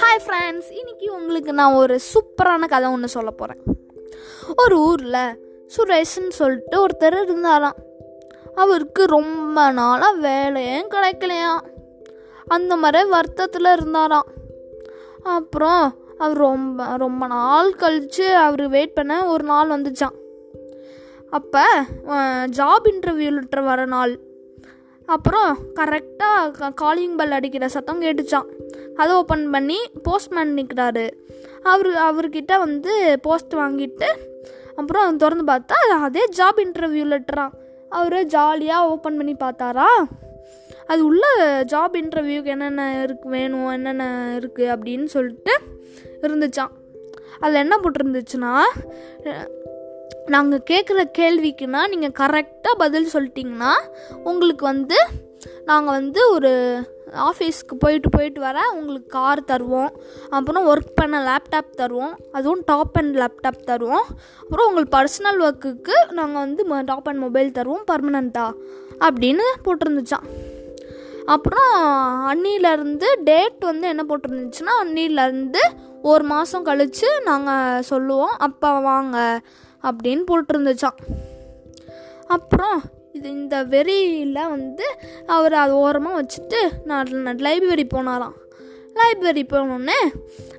Hi friends இன்னைக்கு உங்களுக்கு நான் ஒரு சூப்பரான கதை ஒன்று சொல்ல போகிறேன் ஒரு ஊரில் சுரேஷ்னு சொல்லிட்டு ஒருத்தர் இருந்தாராம். அவருக்கு ரொம்ப நாளாக வேலையும் கிடைக்கலையாம் அந்த மாதிரி வருத்தத்தில் இருந்தாராம். அப்புறம் அவர் ரொம்ப ரொம்ப நாள் கழித்து அவர் வெயிட் பண்ண ஒரு நாள் வந்துச்சான் அப்போ ஜாப் இன்டர்வியூலிட்ட வர நாள் அப்புறம் கரெக்டாக காலிங் பெல் அடிக்கிற சத்தம் கேட்டுச்சான் அதை ஓப்பன் பண்ணி போஸ்ட்மேன் நிற்கிறாரு அவர் அவர்கிட்ட வந்து போஸ்ட் வாங்கிட்டு அப்புறம் திறந்து பார்த்தா அதே ஜாப் இன்டர்வியூ லெட்டரான் அவர் ஜாலியாக ஓப்பன் பண்ணி பார்த்தாரா? அது உள்ள ஜாப் இன்டர்வியூக்கு என்னென்ன இருக்கு வேணும் என்னென்ன இருக்குது அப்படின்னு சொல்லிட்டு இருந்துச்சான் அதில் என்ன போட்டிருந்துச்சுன்னா நாங்கள் கேட்குற கேள்விக்குன்னா நீங்கள் கரெக்டாக பதில் சொல்லிட்டீங்கன்னா உங்களுக்கு வந்து நாங்கள் வந்து ஒரு ஆஃபீஸ்க்கு போயிட்டு போயிட்டு வர உங்களுக்கு கார் தருவோம். அப்புறம் ஒர்க் பண்ண லேப்டாப் தருவோம். அதுவும் டாப் அண்ட் லேப்டாப் தருவோம். அப்புறம் உங்களுக்கு பர்சனல் ஒர்க்குக்கு நாங்கள் வந்து டாப் அண்ட் மொபைல் தருவோம் பர்மனண்ட்டாக அப்படின்னு போட்டிருந்துச்சான் அப்புறம் அன்னிலேருந்து டேட் வந்து என்ன போட்டிருந்துச்சுன்னா அன்னிலேருந்து ஒரு மாதம் கழித்து நாங்கள் சொல்லுவோம் அப்போ வாங்க. அப்படின்னு போட்டிருந்துச்சான் அப்புறம் இது இந்த வெறியில் வந்து அவர் அது ஓரமாக வச்சுட்டு நான் லைப்ரரி போனாராம். லைப்ரரி போனோடனே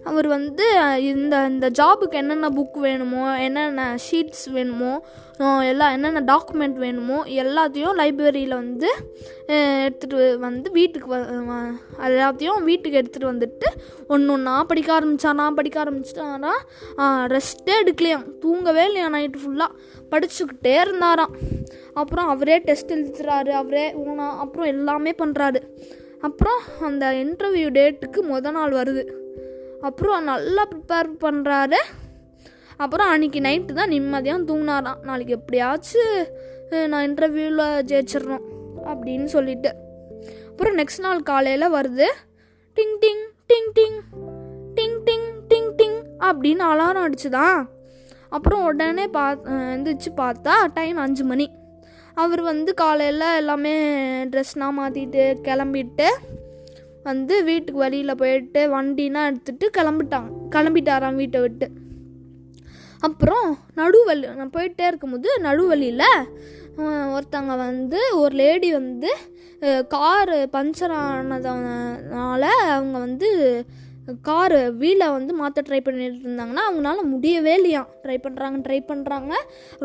அவர் வந்து இந்த இந்த ஜாபுக்கு என்னென்ன புக் வேணுமோ என்னென்ன ஷீட்ஸ் வேணுமோ எல்லாம் என்னென்ன டாக்குமெண்ட் வேணுமோ எல்லாத்தையும் லைப்ரரியில் வந்து எடுத்துகிட்டு வந்து வீட்டுக்கு எல்லாத்தையும் வீட்டுக்கு எடுத்துகிட்டு வந்துட்டு ஒன்று ஒன்றா படிக்க ஆரம்பித்தானா படிக்க ஆரம்பிச்சிட்டாரா ரெஸ்ட்டே எடுக்கலையாம். தூங்கவே இல்லையா நைட்டு ஃபுல்லாக படிச்சுக்கிட்டே இருந்தாராம். அப்புறம் அவரே டெஸ்ட் எழுதுறாரு அவரே ஊனா அப்புறம் எல்லாமே பண்ணுறாரு அப்புறம் அந்த இன்டர்வியூ டேட்டுக்கு மொதல் நாள் வருது. அப்புறம் நல்லா ப்ரிப்பேர் பண்ணுறாரு அப்புறம் அன்றைக்கி நைட்டு தான் நிம்மதியாக தூங்கினாராம். நாளைக்கு எப்படியாச்சும் நான் இன்டர்வியூவில் ஜெயிச்சிடணும் அப்படின்னு சொல்லிட்டு. அப்புறம் நெக்ஸ்ட் நாள் காலையில் வருது. டிங் டிங் டிங் டிங் டிங் டிங் டிங் டிங் அப்படின்னு அலாரம் அடிச்சுதான். அப்புறம் உடனே பா எந்திரிச்சு பார்த்தா டைம் அஞ்சு மணி. அவர் வந்து காலையில் எல்லாமே ட்ரெஸ்லாம் மாற்றிட்டு கிளம்பிட்டு வந்து வீட்டுக்கு வழியில் போயிட்டு வண்டினா எடுத்துகிட்டு கிளம்பிட்டாங்க. கிளம்பிட்டாராம் வீட்டை விட்டு. அப்புறம் நடுவழி நான் போயிட்டே இருக்கும்போது நடுவழியில் ஒருத்தங்க வந்து ஒரு லேடி வந்து காரு பஞ்சர் ஆனதுனால அவங்க வந்து காரு வீலை வந்து மாற்ற ட்ரை பண்ணிட்டு இருந்தாங்கன்னா அவங்களால முடியவே இல்லையா ட்ரை பண்ணுறாங்க ட்ரை பண்ணுறாங்க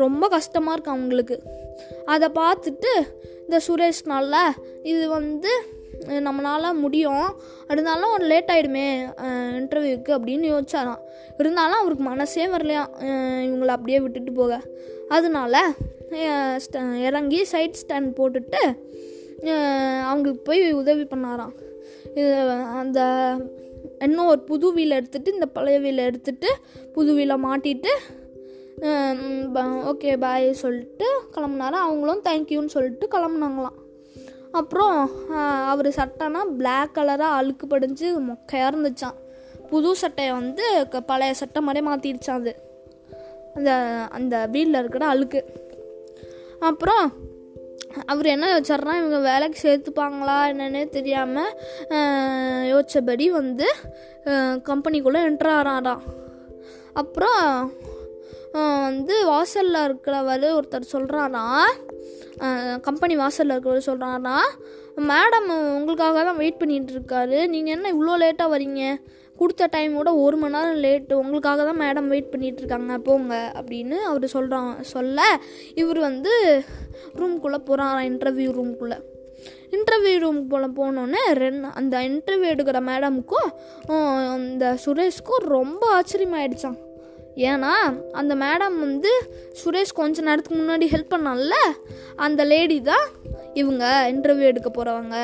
ரொம்ப கஷ்டமாக இருக்கு அவங்களுக்கு. அதை பார்த்துட்டு இந்த சுரேஷ்னால இது வந்து நம்மளால் முடியும். இருந்தாலும் ஒரு லேட் ஆகிடுமே இன்டர்வியூக்கு அப்படின்னு யோசிச்சாராம். இருந்தாலும் அவருக்கு மனசே வரலையா இவங்களை அப்படியே விட்டுட்டு போக. அதனால இறங்கி சைட் ஸ்டாண்ட் போட்டுட்டு அவங்களுக்கு போய் உதவி பண்ணாராம். இது அந்த இன்னும் ஒரு புது வீலை எடுத்துகிட்டு இந்த பழைய வீலை எடுத்துகிட்டு புது வீலை மாட்டிட்டு ஓகே பாய் சொல்லிட்டு கிளம்புனாரு. அவங்களும் தேங்க்யூன்னு சொல்லிட்டு கிளம்புனாங்களாம். அப்புறம் அவர் சட்டைனா பிளாக் கலராக அழுக்கு படிஞ்சு மொக்கையாக இருந்துச்சான் புது சட்டையை வந்து பழைய சட்டை மாதிரி மாற்றிடுச்சான் அது. அந்த அந்த வீட்டில் இருக்கிற அழுக்கு. அப்புறம் அவர் என்ன யோசிச்சார்னா இவங்க வேலைக்கு சேர்த்துப்பாங்களா என்னன்னே தெரியாமல் யோசிச்சபடி வந்து கம்பெனிக்குள்ளே என்ட்ரு அப்புறம் வந்து வாசலில் இருக்கிறவர் ஒருத்தர் சொல்கிறாரா கம்பெனி வாசலில் இருக்கிறவர் சொல்கிறாரா மேடம் உங்களுக்காக தான் வெயிட் பண்ணிகிட்டு இருக்காரு. நீங்கள் என்ன இவ்வளோ லேட்டாக வரீங்க? கொடுத்த டைமோட ஒரு மணி நேரம் லேட்டு உங்களுக்காக தான் மேடம் வெயிட் பண்ணிகிட்டு இருக்காங்க போங்க அப்படின்னு அவர் சொல்கிறான் சொல்ல இவர் வந்து ரூம்குள்ளே போகிறான் இன்டர்வியூ ரூம்குள்ளே இன்டர்வியூ ரூம் போல் போனோன்னே ரெண்டு அந்த இன்டர்வியூ எடுக்கிற மேடமுக்கும் அந்த சுரேஷ்க்கும் ரொம்ப ஆச்சரியமாயிடுச்சான் ஏன்னா அந்த மேடம் வந்து சுரேஷ் கொஞ்ச நேரத்துக்கு முன்னாடி ஹெல்ப் பண்ணால அந்த லேடி தான் இவங்க இன்டர்வியூ எடுக்க போகிறவங்க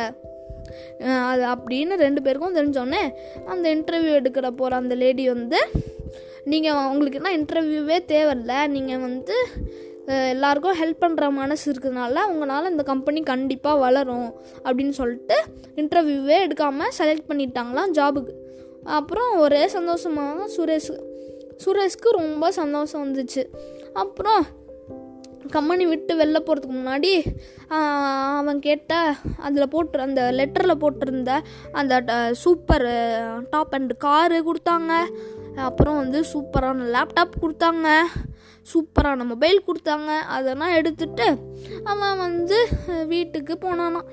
அது அப்படின்னு ரெண்டு பேருக்கும் தெரிஞ்சோடனே அந்த இன்டர்வியூ எடுக்கிற போகிற அந்த லேடி வந்து நீங்கள் உங்களுக்கு என்ன இன்டர்வியூவே தேவையில்ல நீங்கள் வந்து எல்லாருக்கும் ஹெல்ப் பண்ணுற மனசு இருக்கிறதுனால உங்களால் இந்த கம்பெனி கண்டிப்பாக வளரும் அப்படின்னு சொல்லிட்டு இன்டர்வியூவே எடுக்காமல் செலக்ட் பண்ணிட்டாங்களாம் ஜாபுக்கு அப்புறம் ஒரே சந்தோஷமாக சுரேஷ் சுரேஷ்க்கு ரொம்ப சந்தோஷம் வந்துச்சு. அப்புறம் கம்பெனி விட்டு வெளில போகிறதுக்கு முன்னாடி அவன் கேட்ட அதில் போட்டு அந்த லெட்டரில் போட்டிருந்த அந்த சூப்பர் டாப் அண்ட் காரு கொடுத்தாங்க. அப்புறம் வந்து சூப்பரான லேப்டாப் கொடுத்தாங்க. சூப்பரான மொபைல் கொடுத்தாங்க. அதெல்லாம் எடுத்துட்டு அவன் வந்து வீட்டுக்கு போனானான்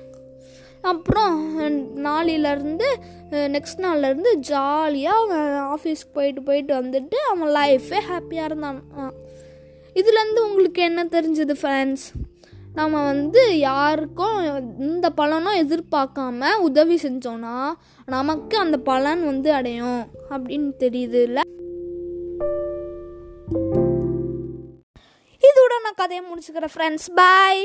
அப்புறம் நாளிலேருந்து நெக்ஸ்ட் நாள்லேருந்து ஜாலியாக அவன் ஆஃபீஸ்க்கு போயிட்டு போயிட்டு வந்துட்டு அவன் லைஃபே ஹாப்பியாக இருந்தான் இதுலேருந்து உங்களுக்கு என்ன தெரிஞ்சது ஃப்ரெண்ட்ஸ் நம்ம வந்து யாருக்கும் இந்த பலனும் எதிர்பார்க்காம உதவி செஞ்சோன்னா நமக்கு அந்த பலன் வந்து அடையும் அப்படின்னு தெரியுது இல்லை? இதோட நான் கதையை முடிச்சுக்கிறேன் ஃப்ரெண்ட்ஸ் பாய்